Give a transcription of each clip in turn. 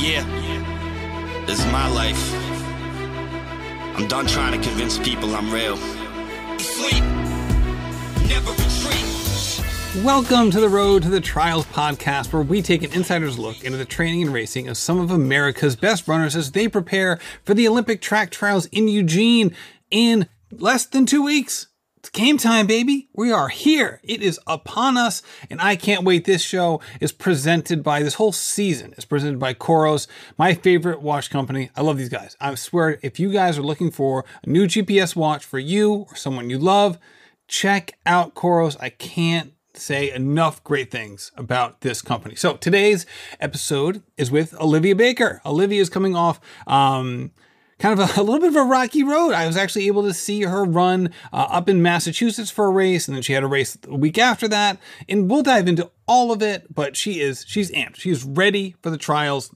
Yeah, this is my life. I'm done trying to convince people I'm real. Sleep, never retreat. Welcome to the Road to the Trials podcast, where we take an insider's look into the training and racing of some of America's best runners as they prepare for the Olympic track trials in Eugene in less than two weeks. It's game time, baby. We are here. It is upon us, and I can't wait. This show is presented by this whole season is presented by Coros, my favorite watch company. I love these guys. I swear, if you guys are looking for a new GPS watch for you or someone you love, check out Coros. I can't say enough great things about this company. So today's episode is with Olivia Baker. Olivia is coming off um, kind of a, a, little bit of a rocky road. I was actually able to see her run uh, up in Massachusetts for a race, and then she had a race a week after that. And we'll dive into all of it, but she is she's amped. She's ready for the trials.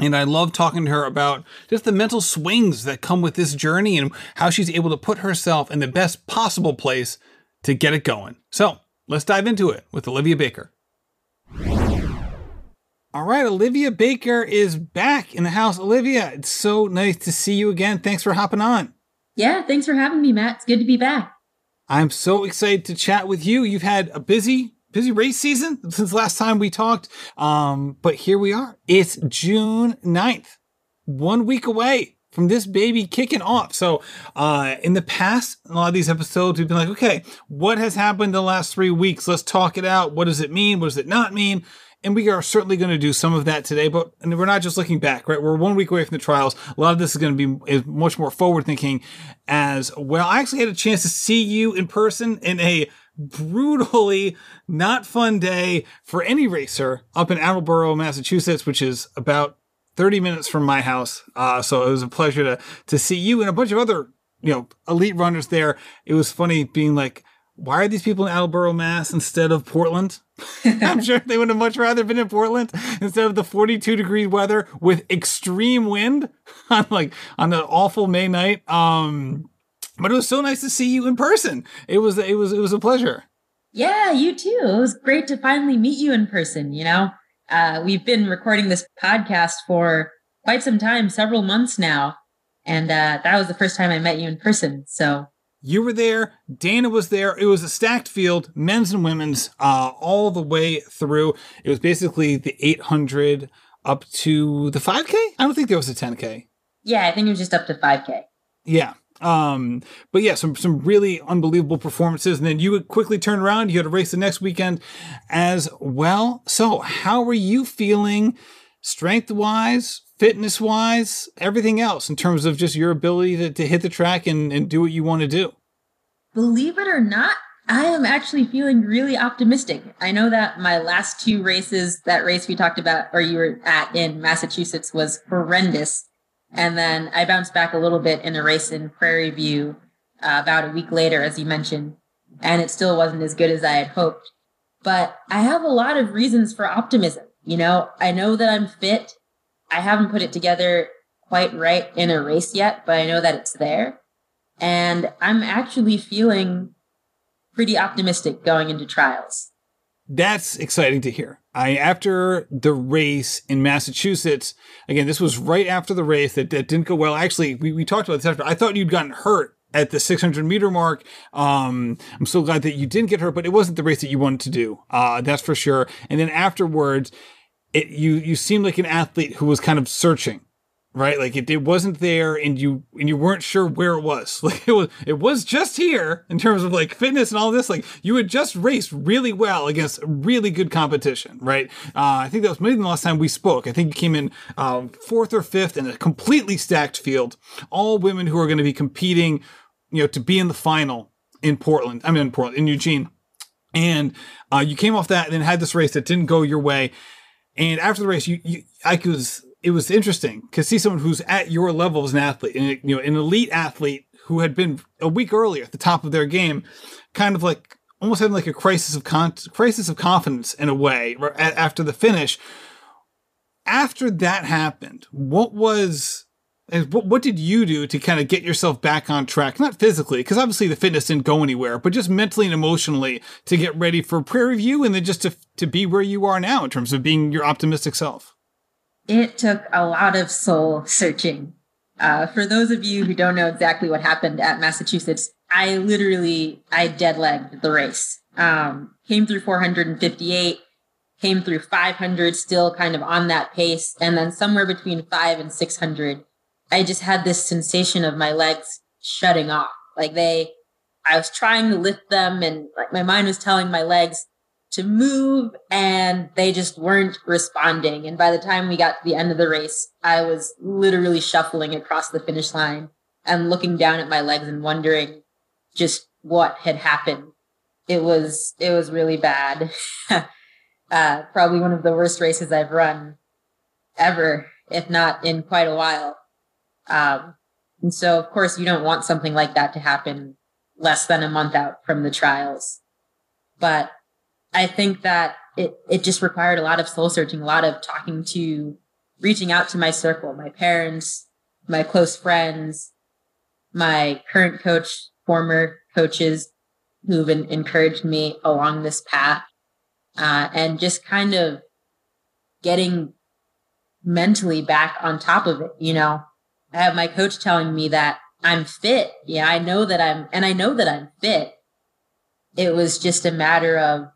And I love talking to her about just the mental swings that come with this journey and how she's able to put herself in the best possible place to get it going. So let's dive into it with Olivia Baker. All right, Olivia Baker is back in the house. Olivia, it's so nice to see you again. Thanks for hopping on. Yeah, thanks for having me, Matt. It's good to be back. I'm so excited to chat with you. You've had a busy, busy race season since last time we talked. Um, but here we are. It's June 9th, one week away from this baby kicking off. So, uh, in the past, a lot of these episodes, we've been like, okay, what has happened the last three weeks? Let's talk it out. What does it mean? What does it not mean? And we are certainly going to do some of that today, but we're not just looking back, right? We're one week away from the trials. A lot of this is going to be much more forward thinking as well. I actually had a chance to see you in person in a brutally not fun day for any racer up in Attleboro, Massachusetts, which is about 30 minutes from my house. Uh, so it was a pleasure to, to see you and a bunch of other, you know, elite runners there. It was funny being like, why are these people in Attleboro, Mass instead of Portland? I'm sure they would have much rather been in Portland instead of the 42 degree weather with extreme wind on like on an awful May night. Um, but it was so nice to see you in person. It was it was it was a pleasure. Yeah, you too. It was great to finally meet you in person. You know, uh, we've been recording this podcast for quite some time, several months now, and uh, that was the first time I met you in person. So you were there. Dana was there. It was a stacked field, men's and women's, uh, all the way through. It was basically the 800 up to the 5K. I don't think there was a 10K. Yeah, I think it was just up to 5K. Yeah. Um, but yeah, some some really unbelievable performances, and then you would quickly turn around. You had a race the next weekend as well. So, how are you feeling, strength wise, fitness wise, everything else in terms of just your ability to, to hit the track and, and do what you want to do? Believe it or not, I am actually feeling really optimistic. I know that my last two races, that race we talked about or you were at in Massachusetts was horrendous. And then I bounced back a little bit in a race in Prairie View uh, about a week later, as you mentioned, and it still wasn't as good as I had hoped. But I have a lot of reasons for optimism. You know, I know that I'm fit. I haven't put it together quite right in a race yet, but I know that it's there. And I'm actually feeling pretty optimistic going into trials. That's exciting to hear. I after the race in Massachusetts, again, this was right after the race that, that didn't go well. Actually, we, we talked about this after. I thought you'd gotten hurt at the 600 meter mark. Um, I'm so glad that you didn't get hurt, but it wasn't the race that you wanted to do. Uh, that's for sure. And then afterwards, it you you seemed like an athlete who was kind of searching right? Like it, it wasn't there and you and you weren't sure where it was. Like it was it was just here in terms of like fitness and all this. Like you had just raced really well against really good competition right? Uh, i think that was maybe the last time we spoke. I think you came in um, fourth or fifth in a completely stacked field. All women who are going to be competing you know to be in the final in portland i mean in portland in eugene. And uh, you came off that and then had this race that didn't go your way and after the race, you, you I was it was interesting to see someone who's at your level as an athlete, and you know, an elite athlete who had been a week earlier at the top of their game, kind of like almost having like a crisis of con- crisis of confidence in a way after the finish. After that happened, what was what, what did you do to kind of get yourself back on track? Not physically, because obviously the fitness didn't go anywhere, but just mentally and emotionally to get ready for Prairie View and then just to, to be where you are now in terms of being your optimistic self. It took a lot of soul searching. Uh, for those of you who don't know exactly what happened at Massachusetts, I literally I dead legged the race. Um, came through 458, came through 500, still kind of on that pace, and then somewhere between five and 600, I just had this sensation of my legs shutting off. Like they, I was trying to lift them, and like my mind was telling my legs to move, and they just weren't responding. And by the time we got to the end of the race, I was literally shuffling across the finish line and looking down at my legs and wondering just what had happened. It was it was really bad. uh, probably one of the worst races I've run ever, if not in quite a while. Um, and so, of course, you don't want something like that to happen less than a month out from the trials. But I think that it, it just required a lot of soul searching, a lot of talking to, reaching out to my circle, my parents, my close friends, my current coach, former coaches who've encouraged me along this path, uh, and just kind of getting mentally back on top of it. You know, I have my coach telling me that I'm fit. Yeah, I know that I'm, and I know that I'm fit. It was just a matter of,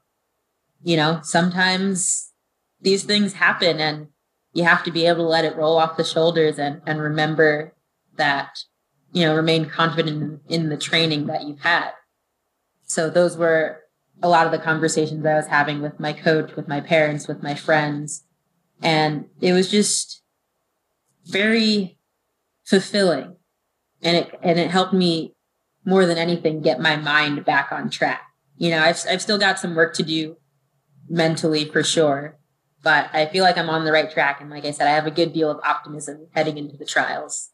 you know, sometimes these things happen and you have to be able to let it roll off the shoulders and, and remember that you know, remain confident in, in the training that you've had. So those were a lot of the conversations I was having with my coach, with my parents, with my friends. And it was just very fulfilling. And it, and it helped me more than anything get my mind back on track. You know, I've, I've still got some work to do mentally for sure, but I feel like I'm on the right track. And like I said, I have a good deal of optimism heading into the trials.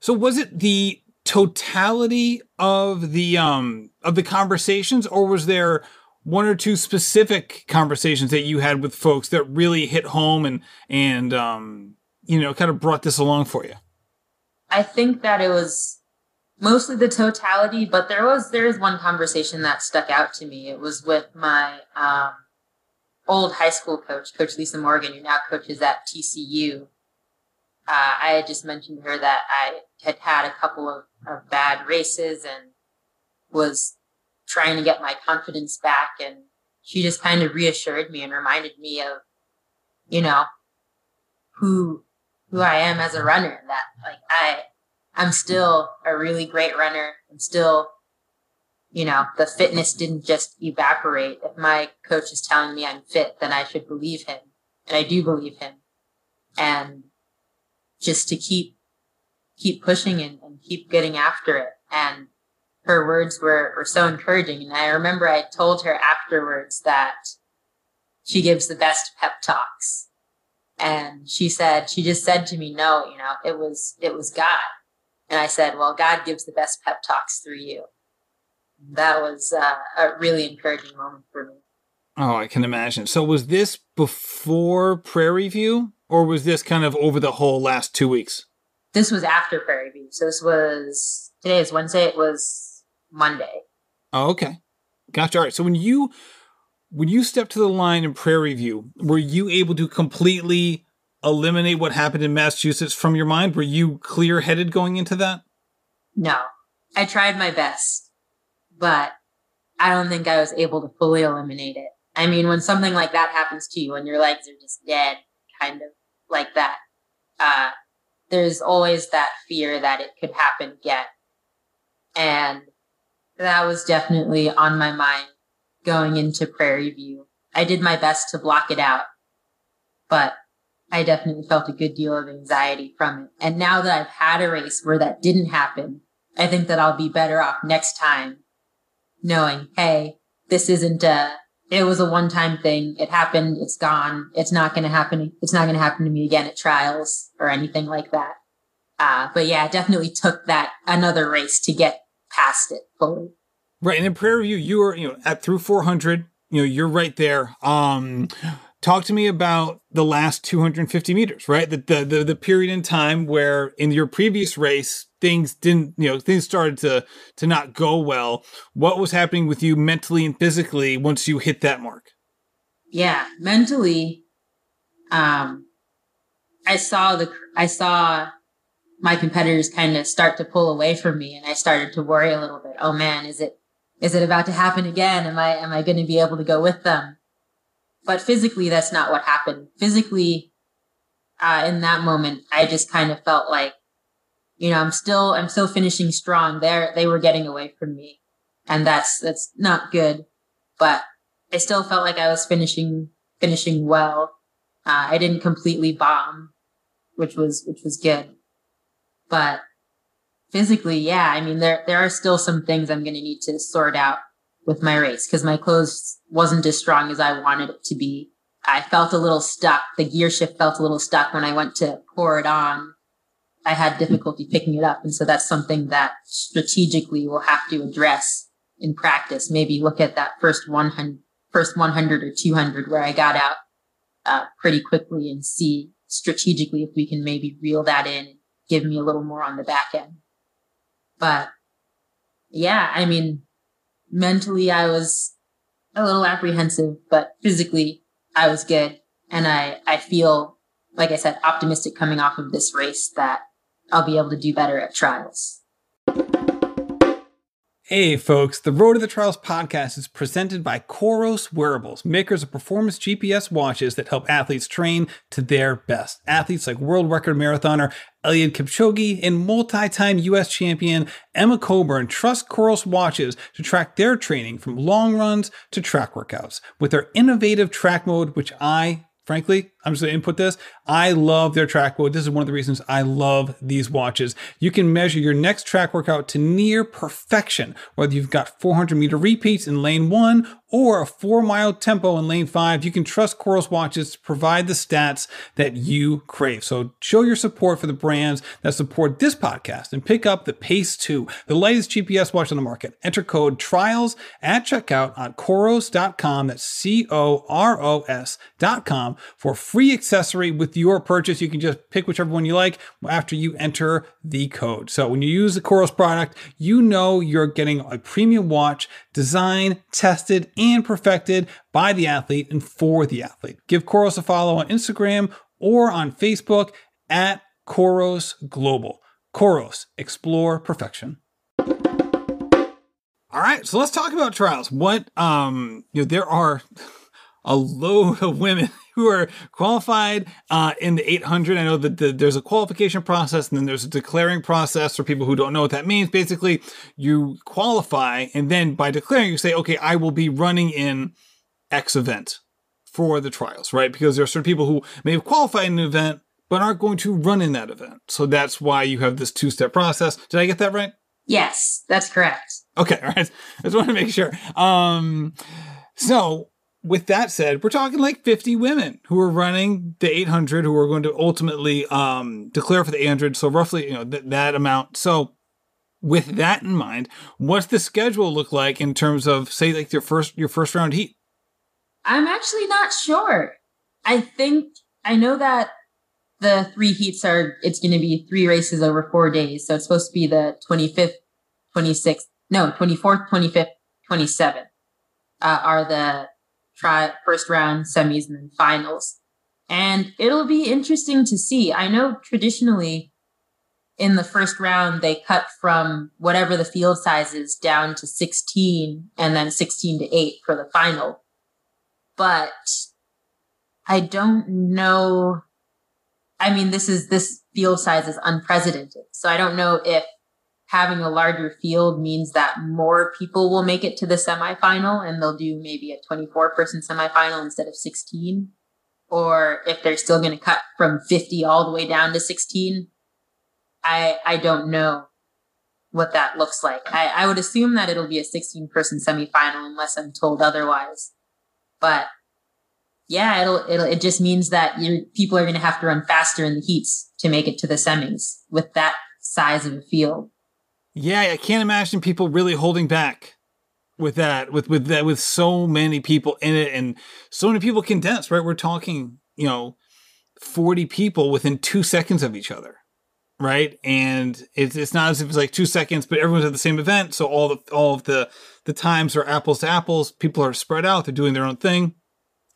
So was it the totality of the um of the conversations or was there one or two specific conversations that you had with folks that really hit home and and um you know kind of brought this along for you? I think that it was mostly the totality, but there was there is one conversation that stuck out to me. It was with my um, old high school coach, Coach Lisa Morgan, who now coaches at TCU uh, I had just mentioned to her that I had had a couple of, of bad races and was trying to get my confidence back. And she just kind of reassured me and reminded me of, you know, who, who I am as a runner that like I, I'm still a really great runner. I'm still, you know, the fitness didn't just evaporate. If my coach is telling me I'm fit, then I should believe him. And I do believe him. And just to keep keep pushing and, and keep getting after it. And her words were, were so encouraging. And I remember I told her afterwards that she gives the best pep talks. And she said, she just said to me, no, you know, it was, it was God. And I said, well, God gives the best pep talks through you. That was uh, a really encouraging moment for me. Oh, I can imagine. So was this before Prairie View? or was this kind of over the whole last two weeks? This was after Prairie View. So this was today is Wednesday. It was Monday. Oh, okay. Gotcha. All right. So when you when you stepped to the line in Prairie View, were you able to completely eliminate what happened in Massachusetts from your mind? Were you clear headed going into that? No. I tried my best, but I don't think I was able to fully eliminate it. I mean, when something like that happens to you and your legs are just dead, kind of like that. Uh, there's always that fear that it could happen again. And that was definitely on my mind going into Prairie View. I did my best to block it out, but I definitely felt a good deal of anxiety from it. And now that I've had a race where that didn't happen, I think that I'll be better off next time knowing, hey, this isn't a it was a one time thing. It happened. It's gone. It's not going to happen. It's not going to happen to me again at trials or anything like that. Uh, but yeah, it definitely took that another race to get past it fully. Right. And in Prairie View, you were, you know, at through 400, you know, you're right there. Um, talk to me about the last 250 meters, right? The, the, the, the period in time where in your previous race, things didn't, you know, things started to, to not go well. What was happening with you mentally and physically once you hit that mark? Yeah, mentally, um, I saw the I saw my competitors kind of start to pull away from me and I started to worry a little bit. Oh man, is it is it about to happen again? Am I am I going to be able to go with them? But physically that's not what happened. Physically uh, in that moment I just kind of felt like you know, I'm still I'm still finishing strong. There they were getting away from me. And that's that's not good. But I still felt like I was finishing finishing well. Uh, I didn't completely bomb, which was which was good. But physically, yeah, I mean there there are still some things I'm going to need to sort out with my race because my clothes wasn't as strong as I wanted it to be. I felt a little stuck. The gear shift felt a little stuck when I went to pour it on. I had difficulty picking it up. And so that's something that strategically we'll have to address in practice. Maybe look at that first 100, first 100 or 200 where I got out uh, pretty quickly and see strategically if we can maybe reel that in, give me a little more on the back end. But yeah, I mean, mentally I was a little apprehensive, but physically I was good. And I, I feel, like I said, optimistic coming off of this race that I'll be able to do better at trials. Hey, folks, the Road to the Trials podcast is presented by Coros Wearables, makers of performance GPS watches that help athletes train to their best. Athletes like world record marathoner Eliud Kipchoge and multi time US champion Emma Coburn trust Coros watches to track their training from long runs to track workouts. With their innovative track mode, which I frankly, I'm just to input this. I love their track mode. This is one of the reasons I love these watches. You can measure your next track workout to near perfection, whether you've got 400 meter repeats in lane one or a four mile tempo in lane five. You can trust Coros watches to provide the stats that you crave. So show your support for the brands that support this podcast and pick up the Pace 2, the latest GPS watch on the market. Enter code TRIALS at checkout on Coros.com. That's C O R O S.com for accessory with your purchase. You can just pick whichever one you like after you enter the code. So when you use the Coros product, you know you're getting a premium watch designed, tested, and perfected by the athlete and for the athlete. Give Coros a follow on Instagram or on Facebook at Coros Global. Coros, explore perfection. All right, so let's talk about trials. What um, you know, there are a load of women who are qualified uh, in the 800. I know that the, there's a qualification process and then there's a declaring process for people who don't know what that means. Basically, you qualify and then by declaring, you say, okay, I will be running in X event for the trials, right? Because there are certain people who may have qualified in an event but aren't going to run in that event. So that's why you have this two step process. Did I get that right? Yes, that's correct. Okay, all right. I just want to make sure. Um, so with that said, we're talking like 50 women who are running the 800 who are going to ultimately um, declare for the 800. So roughly, you know, th- that amount. So with that in mind, what's the schedule look like in terms of say like your first your first round heat? I'm actually not sure. I think I know that the three heats are it's going to be three races over 4 days. So it's supposed to be the 25th, 26th, no, 24th, 25th, 27th. Uh, are the try first round, semis, and then finals. And it'll be interesting to see. I know traditionally in the first round, they cut from whatever the field size is down to 16 and then 16 to 8 for the final. But I don't know. I mean, this is, this field size is unprecedented. So I don't know if having a larger field means that more people will make it to the semifinal and they'll do maybe a 24 person semifinal instead of 16 or if they're still going to cut from 50 all the way down to 16 i i don't know what that looks like. I, I would assume that it'll be a 16 person semifinal unless i'm told otherwise. But yeah it'll it'll it just means that you people are going to have to run faster in the heats to make it to the semis with that size of a field yeah, I can't imagine people really holding back with that, with with that, with so many people in it and so many people condensed. Right, we're talking, you know, forty people within two seconds of each other, right? And it's it's not as if it's like two seconds, but everyone's at the same event, so all the all of the the times are apples to apples. People are spread out; they're doing their own thing.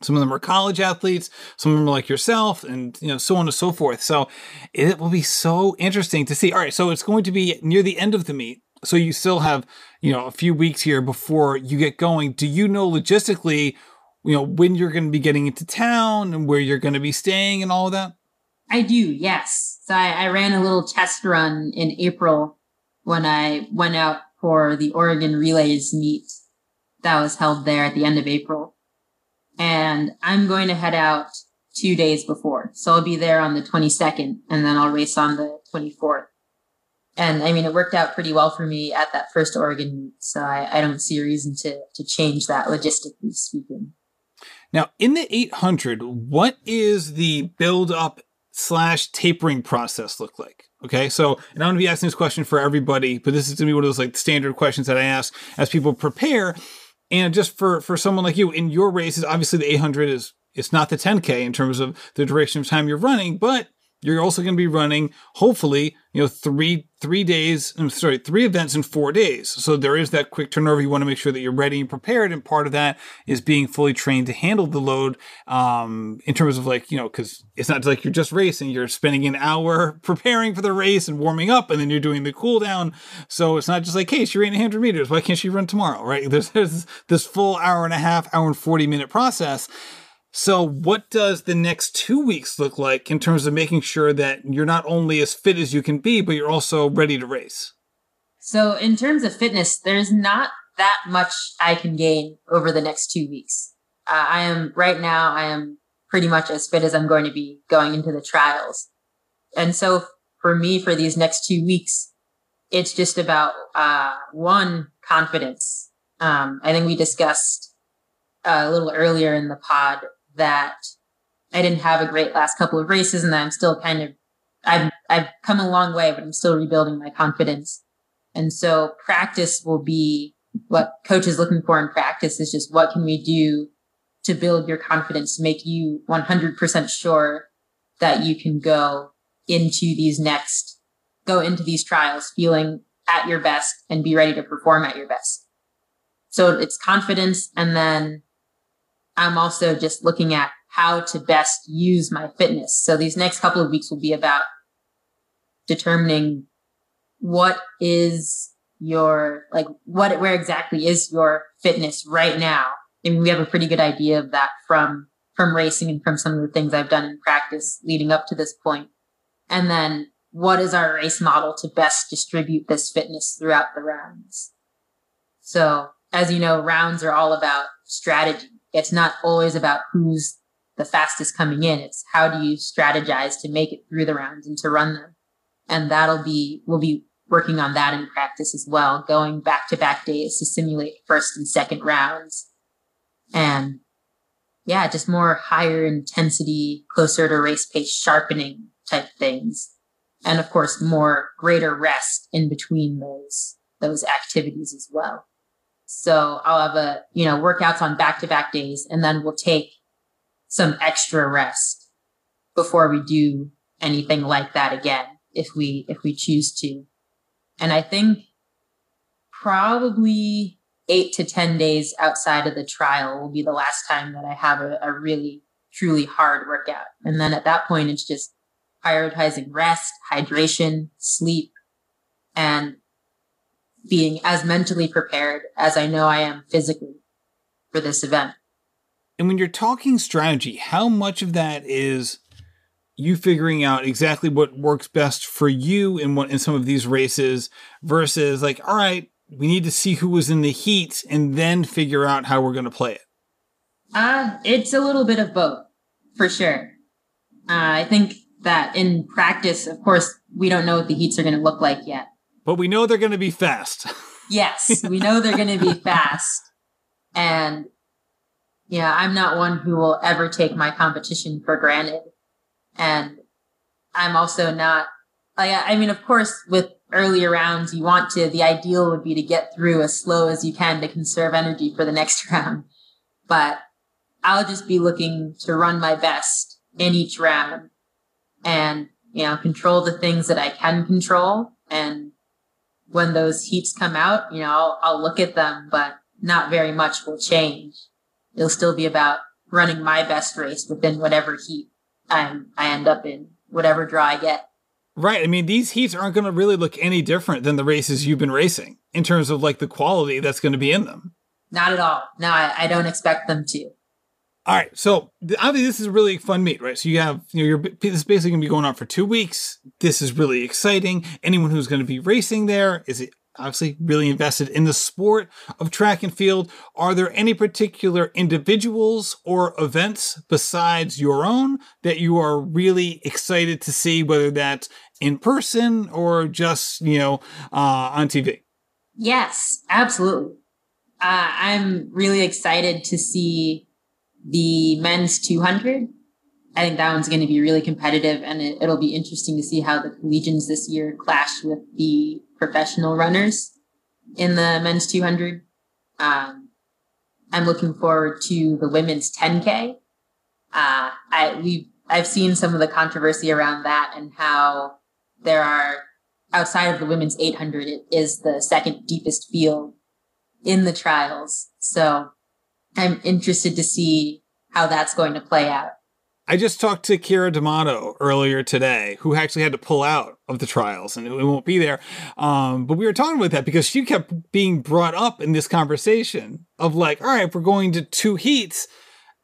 Some of them are college athletes, some of them are like yourself, and you know, so on and so forth. So it will be so interesting to see. All right, so it's going to be near the end of the meet. So you still have, you know, a few weeks here before you get going. Do you know logistically, you know, when you're going to be getting into town and where you're going to be staying and all of that? I do, yes. So I, I ran a little test run in April when I went out for the Oregon Relays meet that was held there at the end of April. And I'm going to head out two days before. So I'll be there on the 22nd and then I'll race on the 24th. And I mean, it worked out pretty well for me at that first Oregon meet. So I, I don't see a reason to, to change that logistically speaking. Now, in the 800, what is the build up slash tapering process look like? Okay, so and I'm going to be asking this question for everybody, but this is going to be one of those like standard questions that I ask as people prepare. And just for for someone like you in your races, obviously the 800 is it's not the 10k in terms of the duration of time you're running, but you're also going to be running, hopefully, you know, three three days. I'm sorry, three events in four days. So there is that quick turnover. You want to make sure that you're ready and prepared, and part of that is being fully trained to handle the load. Um, in terms of like you know, because it's not like you're just racing. You're spending an hour preparing for the race and warming up, and then you're doing the cool down. So it's not just like, hey, she ran 100 meters. Why can't she run tomorrow? Right? There's, there's this full hour and a half, hour and 40 minute process. So, what does the next two weeks look like in terms of making sure that you're not only as fit as you can be, but you're also ready to race? So, in terms of fitness, there's not that much I can gain over the next two weeks. Uh, I am right now, I am pretty much as fit as I'm going to be going into the trials. And so, for me, for these next two weeks, it's just about uh, one confidence. Um, I think we discussed a little earlier in the pod that I didn't have a great last couple of races and that I'm still kind of, I've, I've come a long way, but I'm still rebuilding my confidence. And so practice will be what coach is looking for in practice is just what can we do to build your confidence to make you 100% sure that you can go into these next, go into these trials feeling at your best and be ready to perform at your best. So it's confidence and then I'm also just looking at how to best use my fitness. So these next couple of weeks will be about determining what is your, like, what, where exactly is your fitness right now? And we have a pretty good idea of that from, from racing and from some of the things I've done in practice leading up to this point. And then what is our race model to best distribute this fitness throughout the rounds? So as you know, rounds are all about strategy it's not always about who's the fastest coming in. It's how do you strategize to make it through the rounds and to run them. And that'll be, we'll be working on that in practice as well, going back to back days to simulate first and second rounds. And yeah, just more higher intensity, closer to race pace sharpening type things. And of course, more greater rest in between those, those activities as well. So I'll have a, you know, workouts on back to back days and then we'll take some extra rest before we do anything like that again if we if we choose to. And I think probably eight to 10 days outside of the trial will be the last time that I have a, a really truly hard workout. And then at that point, it's just prioritizing rest, hydration, sleep, and being as mentally prepared as I know I am physically for this event. And when you're talking strategy, how much of that is you figuring out exactly what works best for you in what in some of these races versus like, all right, we need to see who was in the heat and then figure out how we're going to play it? Uh, it's a little bit of both, for sure. Uh, I think that in practice, of course, we don't know what the heats are going to look like yet. But we know they're going to be fast. yes, we know they're going to be fast. And yeah, I'm not one who will ever take my competition for granted. And I'm also not, like, I mean, of course, with earlier rounds, you want to, the ideal would be to get through as slow as you can to conserve energy for the next round. But I'll just be looking to run my best in each round and, you know, control the things that I can control and when those heats come out, you know, I'll, I'll look at them, but not very much will change. It'll still be about running my best race within whatever heat I'm, I end up in, whatever draw I get. Right. I mean, these heats aren't going to really look any different than the races you've been racing in terms of like the quality that's going to be in them. Not at all. No, I, I don't expect them to. All right, so obviously this is a really fun meet, right? So you have, you know, you're this is basically going to be going on for two weeks. This is really exciting. Anyone who's going to be racing there is obviously really invested in the sport of track and field. Are there any particular individuals or events besides your own that you are really excited to see, whether that's in person or just, you know, uh, on TV? Yes, absolutely. Uh, I'm really excited to see the men's 200. I think that one's going to be really competitive and it, will be interesting to see how the collegians this year clash with the professional runners in the men's 200. Um, I'm looking forward to the women's 10K. Uh, I, we I've seen some of the controversy around that and how there are outside of the women's 800, it is the second deepest field in the trials. So I'm interested to see how that's going to play out. I just talked to Keira D'Amato earlier today, who actually had to pull out of the trials and it won't be there. Um, but we were talking about that because she kept being brought up in this conversation of like, all right, if we're going to two heats,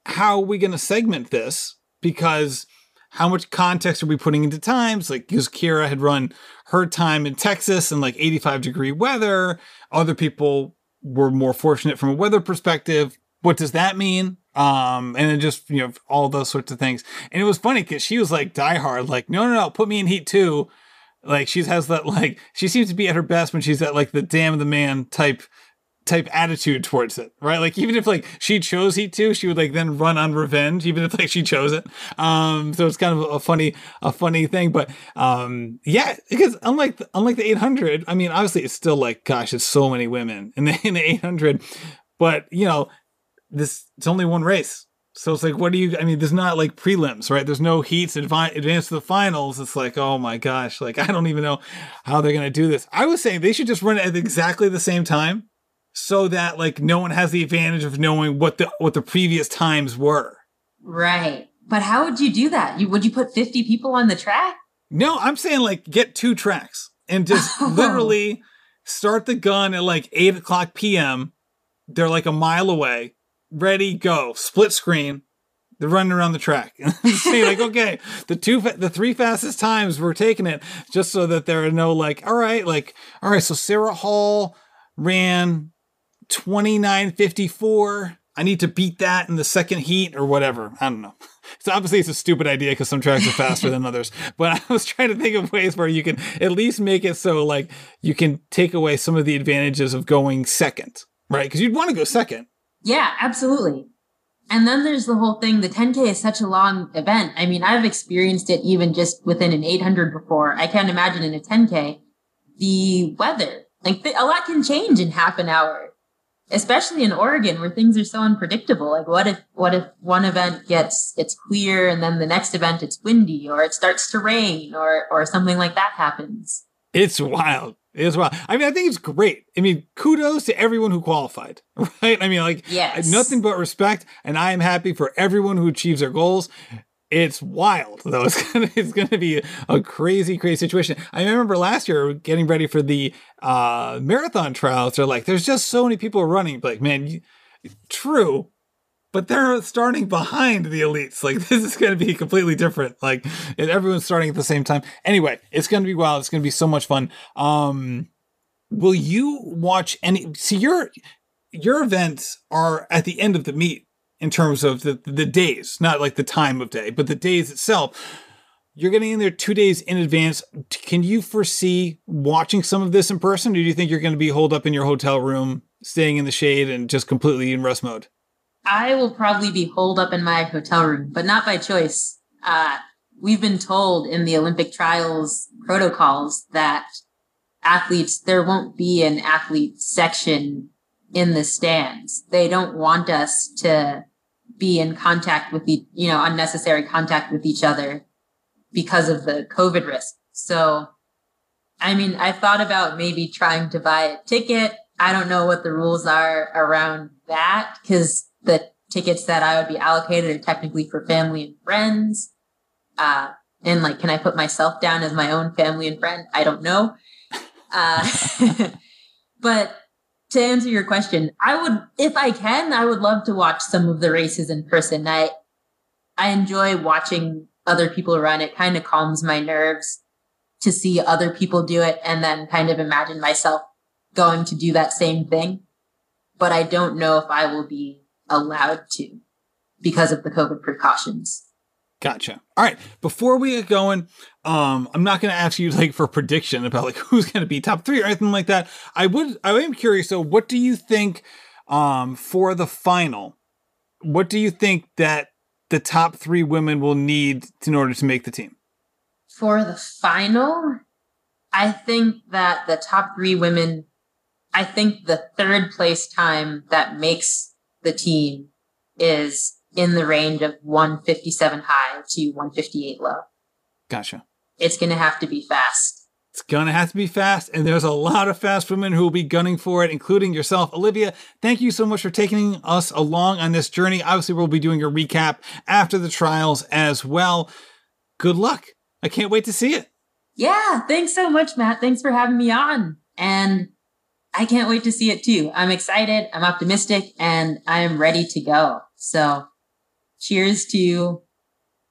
how are we going to segment this? Because how much context are we putting into times? Like, because Keira had run her time in Texas in like 85 degree weather. Other people were more fortunate from a weather perspective. What does that mean? Um, and then just, you know, all those sorts of things. And it was funny because she was like diehard, like, no, no, no, put me in heat two. Like she has that, like, she seems to be at her best when she's at like the damn the man type type attitude towards it, right? Like even if like she chose Heat 2, she would like then run on revenge, even if like she chose it. Um, so it's kind of a funny, a funny thing. But um, yeah, because unlike the, unlike the 800, I mean, obviously it's still like, gosh, it's so many women in the in the 800, but you know, this it's only one race. So it's like, what do you? I mean, there's not like prelims, right? There's no heats advance advance to the finals. It's like, oh my gosh, like I don't even know how they're gonna do this. I was saying they should just run it at exactly the same time, so that like no one has the advantage of knowing what the what the previous times were. Right, but how would you do that? You would you put 50 people on the track? No, I'm saying like get two tracks and just literally start the gun at like eight o'clock p.m. They're like a mile away ready, go. Split screen. They're running around the track. Saying like, okay, the two, the three fastest times we're taking it just so that there are no like, all right, like, all right. So Sara Hall ran twenty nine fifty four. I need to beat that in the second heat or whatever. I don't know. So obviously it's a stupid idea because some tracks are faster than others. But I was trying to think of ways where you can at least make it so like you can take away some of the advantages of going second, right? Because you'd want to go second. Yeah, absolutely. And then there's the whole thing. The 10K is such a long event. I mean, I've experienced it even just within an 800 before. I can't imagine in a 10K, the weather, like a lot can change in half an hour, especially in Oregon where things are so unpredictable. Like what if, what if one event gets, it's clear and then the next event it's windy or it starts to rain or, or something like that happens. It's wild. As well. I mean, I think it's great. I mean, kudos to everyone who qualified, right? I mean, like, yes. nothing but respect. And I am happy for everyone who achieves their goals. It's wild, though. It's gonna, it's gonna be a crazy, crazy situation. I remember last year getting ready for the uh, marathon trials. They're like, there's just so many people running. Like, man, you, true, but they're starting behind the elites. Like this is going to be completely different. Like everyone's starting at the same time. Anyway, it's going to be wild. It's going to be so much fun. Um, will you watch any? See your your events are at the end of the meet in terms of the the days, not like the time of day, but the days itself. You're getting in there two days in advance. Can you foresee watching some of this in person, or do you think you're going to be holed up in your hotel room, staying in the shade, and just completely in rest mode? I will probably be holed up in my hotel room, but not by choice. Uh, we've been told in the Olympic trials protocols that athletes, there won't be an athlete section in the stands. They don't want us to be in contact with the, you know, unnecessary contact with each other because of the COVID risk. So, I mean, I've thought about maybe trying to buy a ticket. I don't know what the rules are around that because the tickets that I would be allocated are technically for family and friends. Uh, and like, can I put myself down as my own family and friend? I don't know. Uh, but to answer your question, I would, if I can, I would love to watch some of the races in person. I, I enjoy watching other people run. It kind of calms my nerves to see other people do it and then kind of imagine myself going to do that same thing. But I don't know if I will be allowed to because of the COVID precautions. Gotcha. All right. Before we get going, um, I'm not going to ask you like for prediction about like who's going to be top three or anything like that. I would, I am curious. So, what do you think, um, for the final? What do you think that the top three women will need in order to make the team? For the final, I think that the top three women, I think the third place time that makes the team is in the range of 157 high to 158 low. Gotcha. It's going to have to be fast. It's going to have to be fast, and there's a lot of fast women who will be gunning for it, including yourself. Olivia, thank you so much for taking us along on this journey. Obviously, we'll be doing a recap after the trials as well. Good luck. I can't wait to see it. Yeah, thanks so much, Matt. Thanks for having me on. And I can't wait to see it too. I'm excited, I'm optimistic, and I am ready to go. So cheers to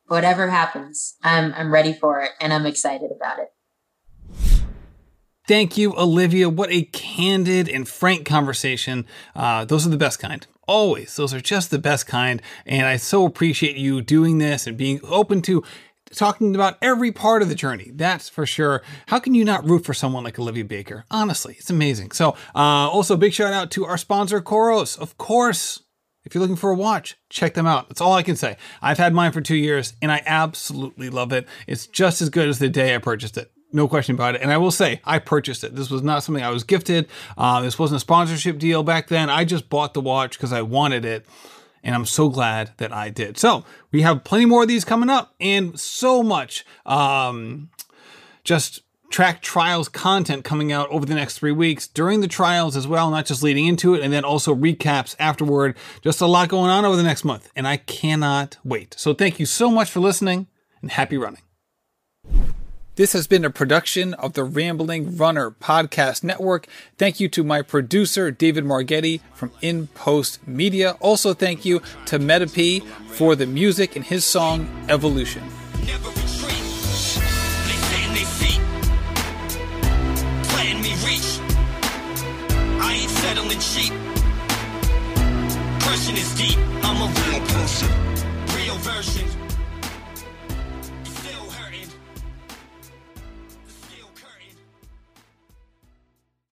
whatever happens. I'm I'm ready for it and I'm excited about it. Thank you, Olivia. What a candid and frank conversation. Uh, those are the best kind. Always. Those are just the best kind. And I so appreciate you doing this and being open to talking about every part of the journey. That's for sure. How can you not root for someone like Olivia Baker? Honestly, it's amazing. So, uh, also big shout out to our sponsor, Coros. Of course, if you're looking for a watch, check them out. That's all I can say. I've had mine for two years and I absolutely love it. It's just as good as the day I purchased it. No question about it. And I will say, I purchased it. This was not something I was gifted. Uh, this wasn't a sponsorship deal back then. I just bought the watch because I wanted it. And I'm so glad that I did. So we have plenty more of these coming up and so much um, just track trials content coming out over the next three weeks during the trials as well, not just leading into it, and then also recaps afterward. Just a lot going on over the next month, and I cannot wait. So thank you so much for listening and happy running. This has been a production of the Rambling Runner Podcast Network. Thank you to my producer, David Margetti from In Post Media. Also, thank you to Meta P for the music and his song Evolution.